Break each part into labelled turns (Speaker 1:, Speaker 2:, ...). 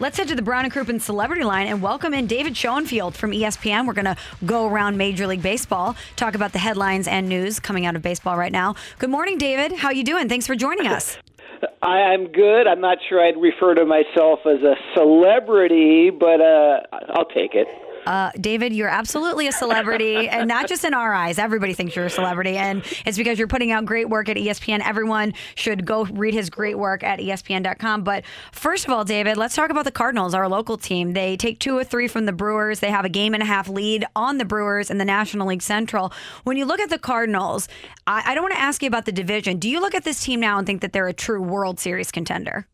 Speaker 1: Let's head to the Brown and Crouppen Celebrity Line and welcome in David Schoenfield from ESPN. We're going to go around Major League Baseball, talk about the headlines and news coming out of baseball right now. Good morning, David. How you doing? Thanks for joining us.
Speaker 2: I'm good. I'm not sure I'd refer to myself as a celebrity, but uh, I'll take it.
Speaker 1: Uh, David, you're absolutely a celebrity, and not just in our eyes. Everybody thinks you're a celebrity, and it's because you're putting out great work at ESPN. Everyone should go read his great work at ESPN.com. But first of all, David, let's talk about the Cardinals, our local team. They take two or three from the Brewers. They have a game and a half lead on the Brewers in the National League Central. When you look at the Cardinals, I, I don't want to ask you about the division. Do you look at this team now and think that they're a true World Series contender?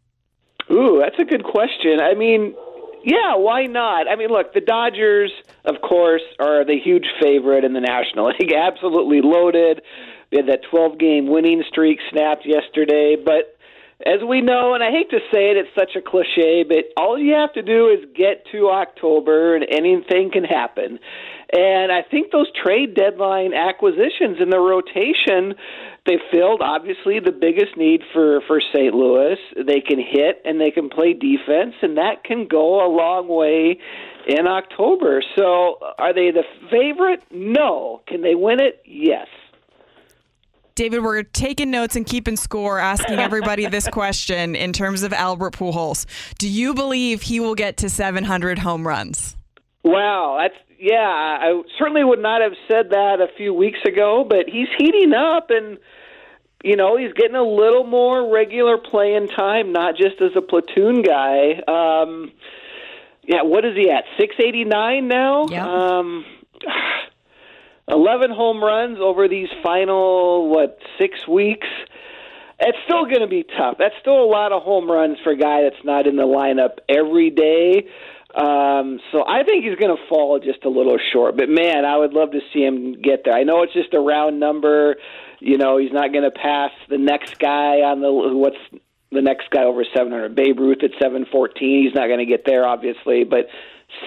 Speaker 2: Ooh, that's a good question. I mean, yeah, why not? I mean, look, the Dodgers, of course, are the huge favorite in the National League. Absolutely loaded. They had that 12 game winning streak snapped yesterday. But as we know, and I hate to say it, it's such a cliche, but all you have to do is get to October and anything can happen. And I think those trade deadline acquisitions in the rotation, they filled obviously the biggest need for for St. Louis. They can hit and they can play defense, and that can go a long way in October. So, are they the favorite? No. Can they win it? Yes.
Speaker 3: David, we're taking notes and keeping score, asking everybody this question in terms of Albert Pujols. Do you believe he will get to 700 home runs?
Speaker 2: Wow, that's yeah. I certainly would not have said that a few weeks ago, but he's heating up and you know, he's getting a little more regular playing time, not just as a platoon guy. Um, yeah, what is he at? Six eighty nine now.
Speaker 1: Yeah.
Speaker 2: Um, Eleven home runs over these final what six weeks. It's still going to be tough. That's still a lot of home runs for a guy that's not in the lineup every day. Um, so I think he's going to fall just a little short. But man, I would love to see him get there. I know it's just a round number. You know, he's not going to pass the next guy on the what's the next guy over 700. Babe Ruth at 714. He's not going to get there, obviously, but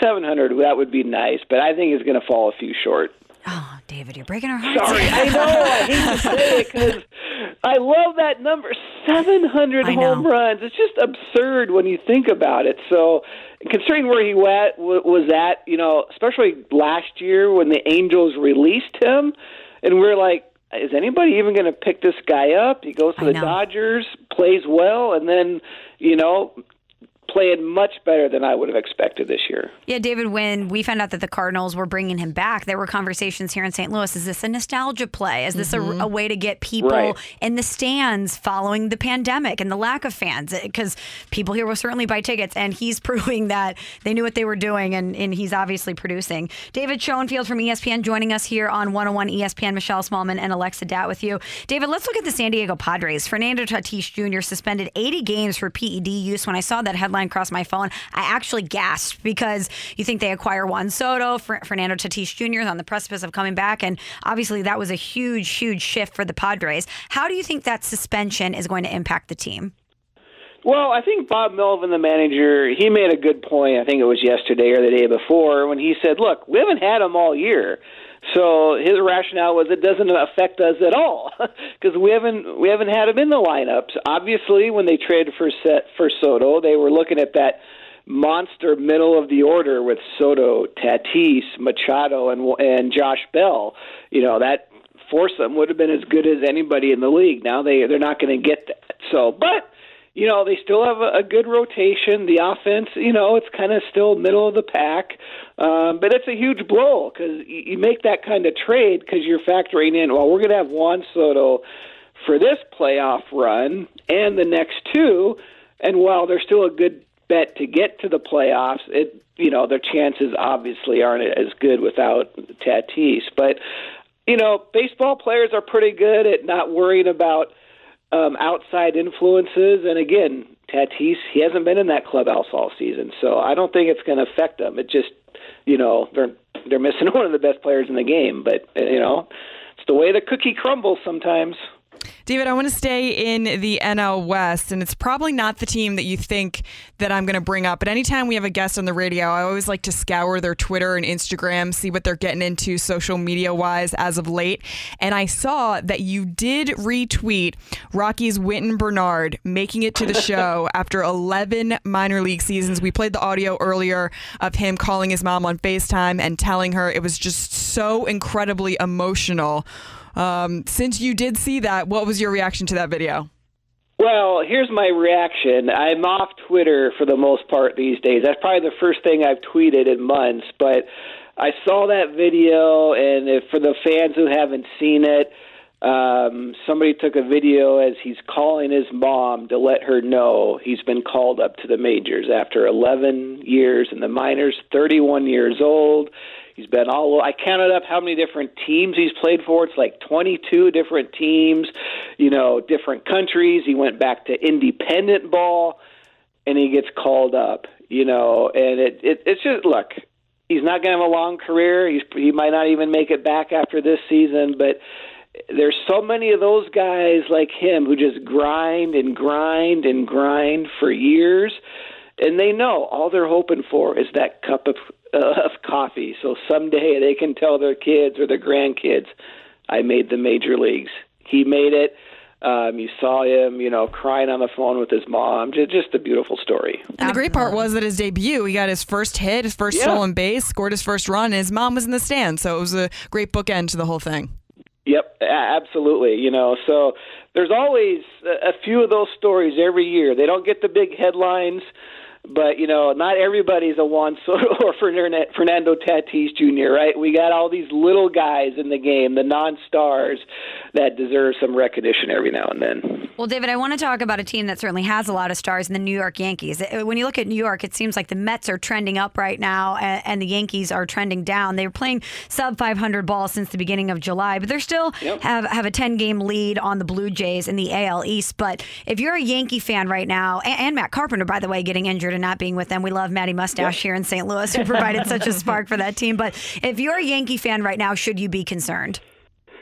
Speaker 2: 700 that would be nice. But I think he's going to fall a few short.
Speaker 1: Oh, David, you're breaking our hearts.
Speaker 2: Sorry, I know. I hate to say it because I love that number, 700
Speaker 1: I
Speaker 2: home runs. It's just absurd when you think about it. So, considering where he went, was at, you know, especially last year when the Angels released him, and we're like, is anybody even going to pick this guy up? He goes to
Speaker 1: I
Speaker 2: the
Speaker 1: know.
Speaker 2: Dodgers, plays well, and then, you know, playing much better than I would have expected this year.
Speaker 1: Yeah, David, when we found out that the Cardinals were bringing him back, there were conversations here in St. Louis. Is this a nostalgia play? Is this a, mm-hmm. a way to get people
Speaker 2: Right.
Speaker 1: in the stands following the pandemic and the lack of fans? Eh, because people here will certainly buy tickets, and he's proving that they knew what they were doing, and, and he's obviously producing. David Schoenfield from ESPN joining us here on 101 ESPN. Michelle Smallmon and Alexa Datt with you. David, let's look at the San Diego Padres. Fernando Tatis Jr. suspended 80 games for PED use. When I saw that headline across my phone, I actually gasped because you think they acquire Juan Soto, Fer- Fernando Tatis Jr. is on the precipice of coming back, and obviously that was a huge, huge shift for the Padres. How do you think that suspension is going to impact the team?
Speaker 2: Well, I think Bob Melvin, the manager, he made a good point. I think it was yesterday or the day before when he said, "Look, we haven't had him all year." So his rationale was it doesn't affect us at all because we haven't we haven't had him in the lineups. Obviously, when they traded for set for Soto, they were looking at that monster middle of the order with Soto, Tatis, Machado, and and Josh Bell. You know that foursome would have been as good as anybody in the league. Now they they're not going to get that. So, but you know they still have a, a good rotation. The offense, you know, it's kind of still middle of the pack, um, but it's a huge blow because you, you make that kind of trade because you're factoring in. Well, we're going to have Juan Soto for this playoff run and the next two, and while they're still a good bet to get to the playoffs. It you know their chances obviously aren't as good without Tatis, but you know baseball players are pretty good at not worrying about um, outside influences. And again, Tatis he hasn't been in that clubhouse all season, so I don't think it's going to affect them. It just you know they're they're missing one of the best players in the game, but you know it's the way the cookie crumbles sometimes.
Speaker 3: David, I want to stay in the NL West, and it's probably not the team that you think that I'm going to bring up. But anytime we have a guest on the radio, I always like to scour their Twitter and Instagram, see what they're getting into social media wise as of late. And I saw that you did retweet Rockies Wynton Bernard making it to the show after 11 minor league seasons. We played the audio earlier of him calling his mom on FaceTime and telling her it was just so incredibly emotional. Um, since you did see that, what was your reaction to that video?
Speaker 2: Well, here's my reaction. I'm off Twitter for the most part these days. That's probably the first thing I've tweeted in months, but I saw that video, and if, for the fans who haven't seen it, um, somebody took a video as he's calling his mom to let her know he's been called up to the majors after 11 years in the minors, 31 years old. He's been all. I counted up how many different teams he's played for. It's like 22 different teams, you know, different countries. He went back to independent ball, and he gets called up. You know, and it, it it's just look. He's not going to have a long career. He's he might not even make it back after this season, but there's so many of those guys like him who just grind and grind and grind for years and they know all they're hoping for is that cup of of coffee. So someday they can tell their kids or their grandkids, "I made the major leagues." He made it. Um, you saw him, you know, crying on the phone with his mom. Just, just a beautiful story.
Speaker 3: And the great part was that his debut, he got his first hit, his first
Speaker 2: Yeah.
Speaker 3: stolen base, scored his first run, and his mom was in the stand. So it was a great bookend to the whole thing.
Speaker 2: Yep, absolutely. You know, so there's always a a few of those stories every year. They don't get the big headlines, but you know, not everybody's a Juan Soto or Fernando Tatis Jr. Right? We got all these little guys in the game, the non-stars, that deserve some recognition every now and then.
Speaker 1: Well, David, I want to talk about a team that certainly has a lot of stars in the New York Yankees. Uh, When you look at New York, it seems like the Mets are trending up right now and, and the Yankees are trending down. They were playing sub 500 ball since the beginning of July, but they're still have, have a 10 game lead on the Blue Jays in the AL East. But if you're a Yankee fan right now, and, and Matt Carpenter, by the way, getting injured and not being with them, we love Matty Mustache here in St. Louis, who provided such a spark for that team. But if you're a Yankee fan right now, should you be concerned?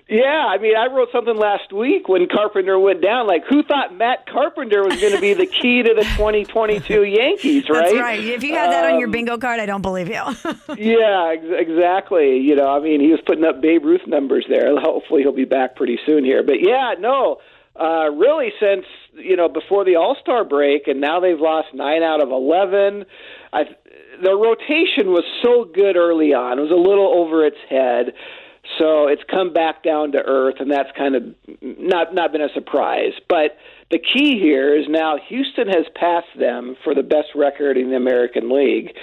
Speaker 2: Yeah, I mean, I wrote something last week when Carpenter went down. Like, who thought Matt Carpenter was going to be the key to the 2022 Yankees? Right?
Speaker 1: That's right. If you had that on your
Speaker 2: Um,
Speaker 1: bingo card, I don't believe you.
Speaker 2: Yeah, ex- exactly. You know, I mean, he was putting up Babe Ruth numbers there. Hopefully, he'll be back pretty soon here. But yeah, no, uh, really, since you know before the All Star break, and now they've lost nine out of eleven. I, the rotation was so good early on; it was a little over its head. So it's come back down to earth, and that's kind of not not been a surprise. But the key here is now Houston has passed them for the best record in the American League.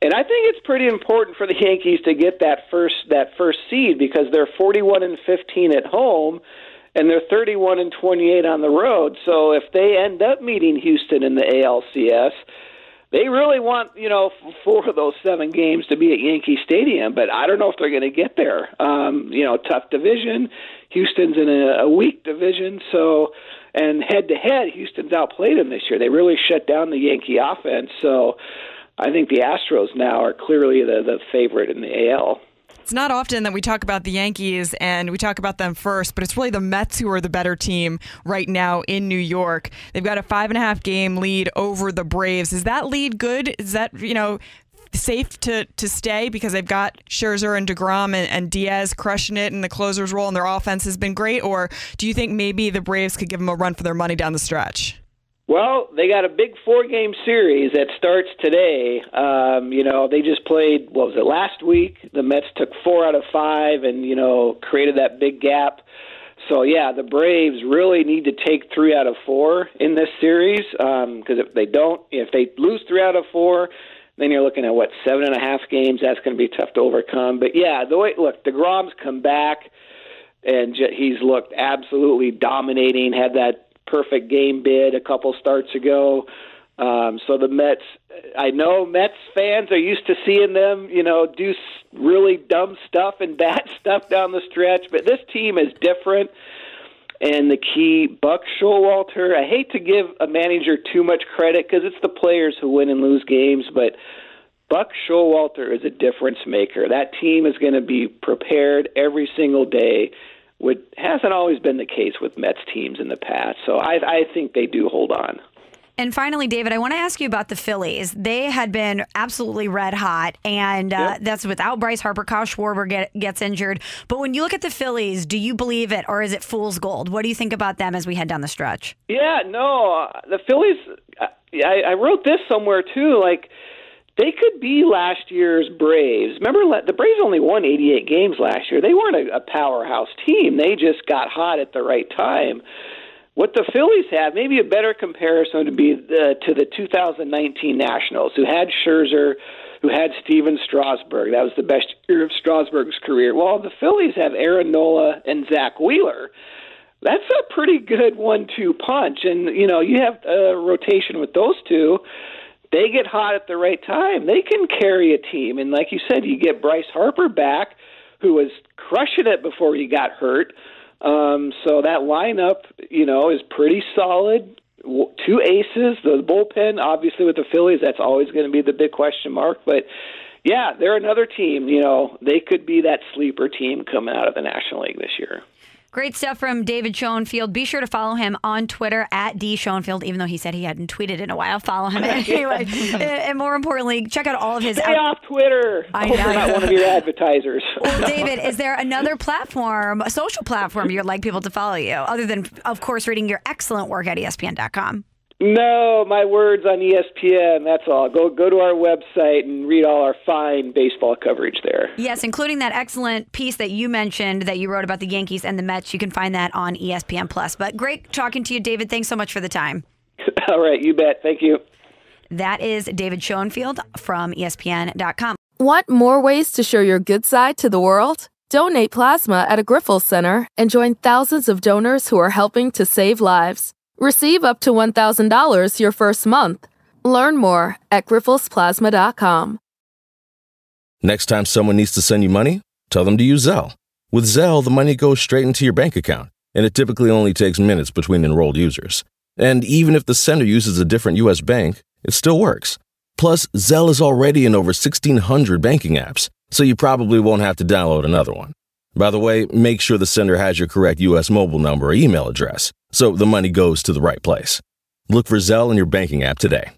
Speaker 2: And I think it's pretty important for the Yankees to get that first that first seed because they're 41 and 15 at home and they're 31 and 28 on the road. So if they end up meeting Houston in the ALCS, they really want, you know, four of those seven games to be at Yankee Stadium, but I don't know if they're going to get there. Um, you know, tough division. Houston's in a, a weak division, so and head to head, Houston's outplayed them this year. They really shut down the Yankee offense. So I think the Astros now are clearly the the favorite in the AL.
Speaker 3: It's not often that we talk about the Yankees and we talk about them first, but it's really the Mets who are the better team right now in New York. They've got a five and a half game lead over the Braves. Is that lead good? Is that, you know, safe to, to stay because they've got Scherzer and DeGrom and, and Diaz crushing it in the closer's role and their offense has been great? Or do you think maybe the Braves could give them a run for their money down the stretch?
Speaker 2: Well, they got a big four game series that starts today. Um, you know, they just played, what was it, last week? The Mets took four out of five and, you know, created that big gap. So, yeah, the Braves really need to take three out of four in this series because if they don't, if they lose three out of four, then you're looking at what, seven and a half games? That's going to be tough to overcome. But, yeah, the way, look, DeGrom's come back and he's looked absolutely dominating, had that perfect game bid a couple starts ago. Um, so the Mets, I know Mets fans are used to seeing them, you know, do really dumb stuff and bad stuff down the stretch, but this team is different. And the key, Buck Showalter, I hate to give a manager too much credit because it's the players who win and lose games, but Buck Showalter is a difference maker. That team is going to be prepared every single day, which hasn't always been the case with Mets teams in the past. So I, I think they do hold on.
Speaker 1: And finally, David, I want to ask you about the Phillies. They had been absolutely red hot, and uh, yep. that's without Bryce Harper. Kyle Schwarber get, gets injured. But when you look at the Phillies, do you believe it, or is it fool's gold? What do you think about them as we head down the stretch?
Speaker 2: Yeah, no, uh, the Phillies. I, I wrote this somewhere too. Like they could be last year's Braves. Remember, the Braves only won 88 games last year. They weren't a, a powerhouse team. They just got hot at the right time. What the Phillies have, maybe a better comparison to be the, to the 2019 Nationals, who had Scherzer, who had Stephen Strasburg. That was the best year of Strasburg's career. Well, the Phillies have Aaron Nola and Zack Wheeler. That's a pretty good one-two punch, and you know you have a rotation with those two. They get hot at the right time. They can carry a team, and like you said, you get Bryce Harper back, who was crushing it before he got hurt. Um, so that lineup, you know, is pretty solid. Two aces, the bullpen, obviously with the Phillies, that's always going to be the big question mark. But yeah, they're another team. You know, they could be that sleeper team coming out of the National League this year.
Speaker 1: Great stuff from David Schoenfield. Be sure to follow him on Twitter at D Schoenfield, even though he said he hadn't tweeted in a while. Follow him anyway. and more importantly, check out all of his.
Speaker 2: Stay out- off Twitter. I hope we're not one of your advertisers.
Speaker 1: Well, David, is there another platform, a social platform you'd like people to follow you, other than, of course, reading your excellent work at ESPN.com?
Speaker 2: No, my words on ESPN. That's all. Go go to our website and read all our fine baseball coverage there.
Speaker 1: Yes, including that excellent piece that you mentioned that you wrote about the Yankees and the Mets. You can find that on ESPN Plus. But great talking to you, David. Thanks so much for the time.
Speaker 2: all right, you bet. Thank you.
Speaker 1: That is David Schoenfield from ESPN.com.
Speaker 4: Want more ways to show your good side to the world? Donate plasma at a Grifols Center and join thousands of donors who are helping to save lives. Receive up to $1,000 your first month. Learn more at grifolsplasma.com.
Speaker 5: Next time someone needs to send you money, tell them to use Zelle. With Zelle, the money goes straight into your bank account, and it typically only takes minutes between enrolled users. And even if the sender uses a different U.S. bank, it still works. Plus, Zelle is already in over 1,600 banking apps, so you probably won't have to download another one. By the way, make sure the sender has your correct U.S. mobile number or email address so the money goes to the right place. Look for Zelle in your banking app today.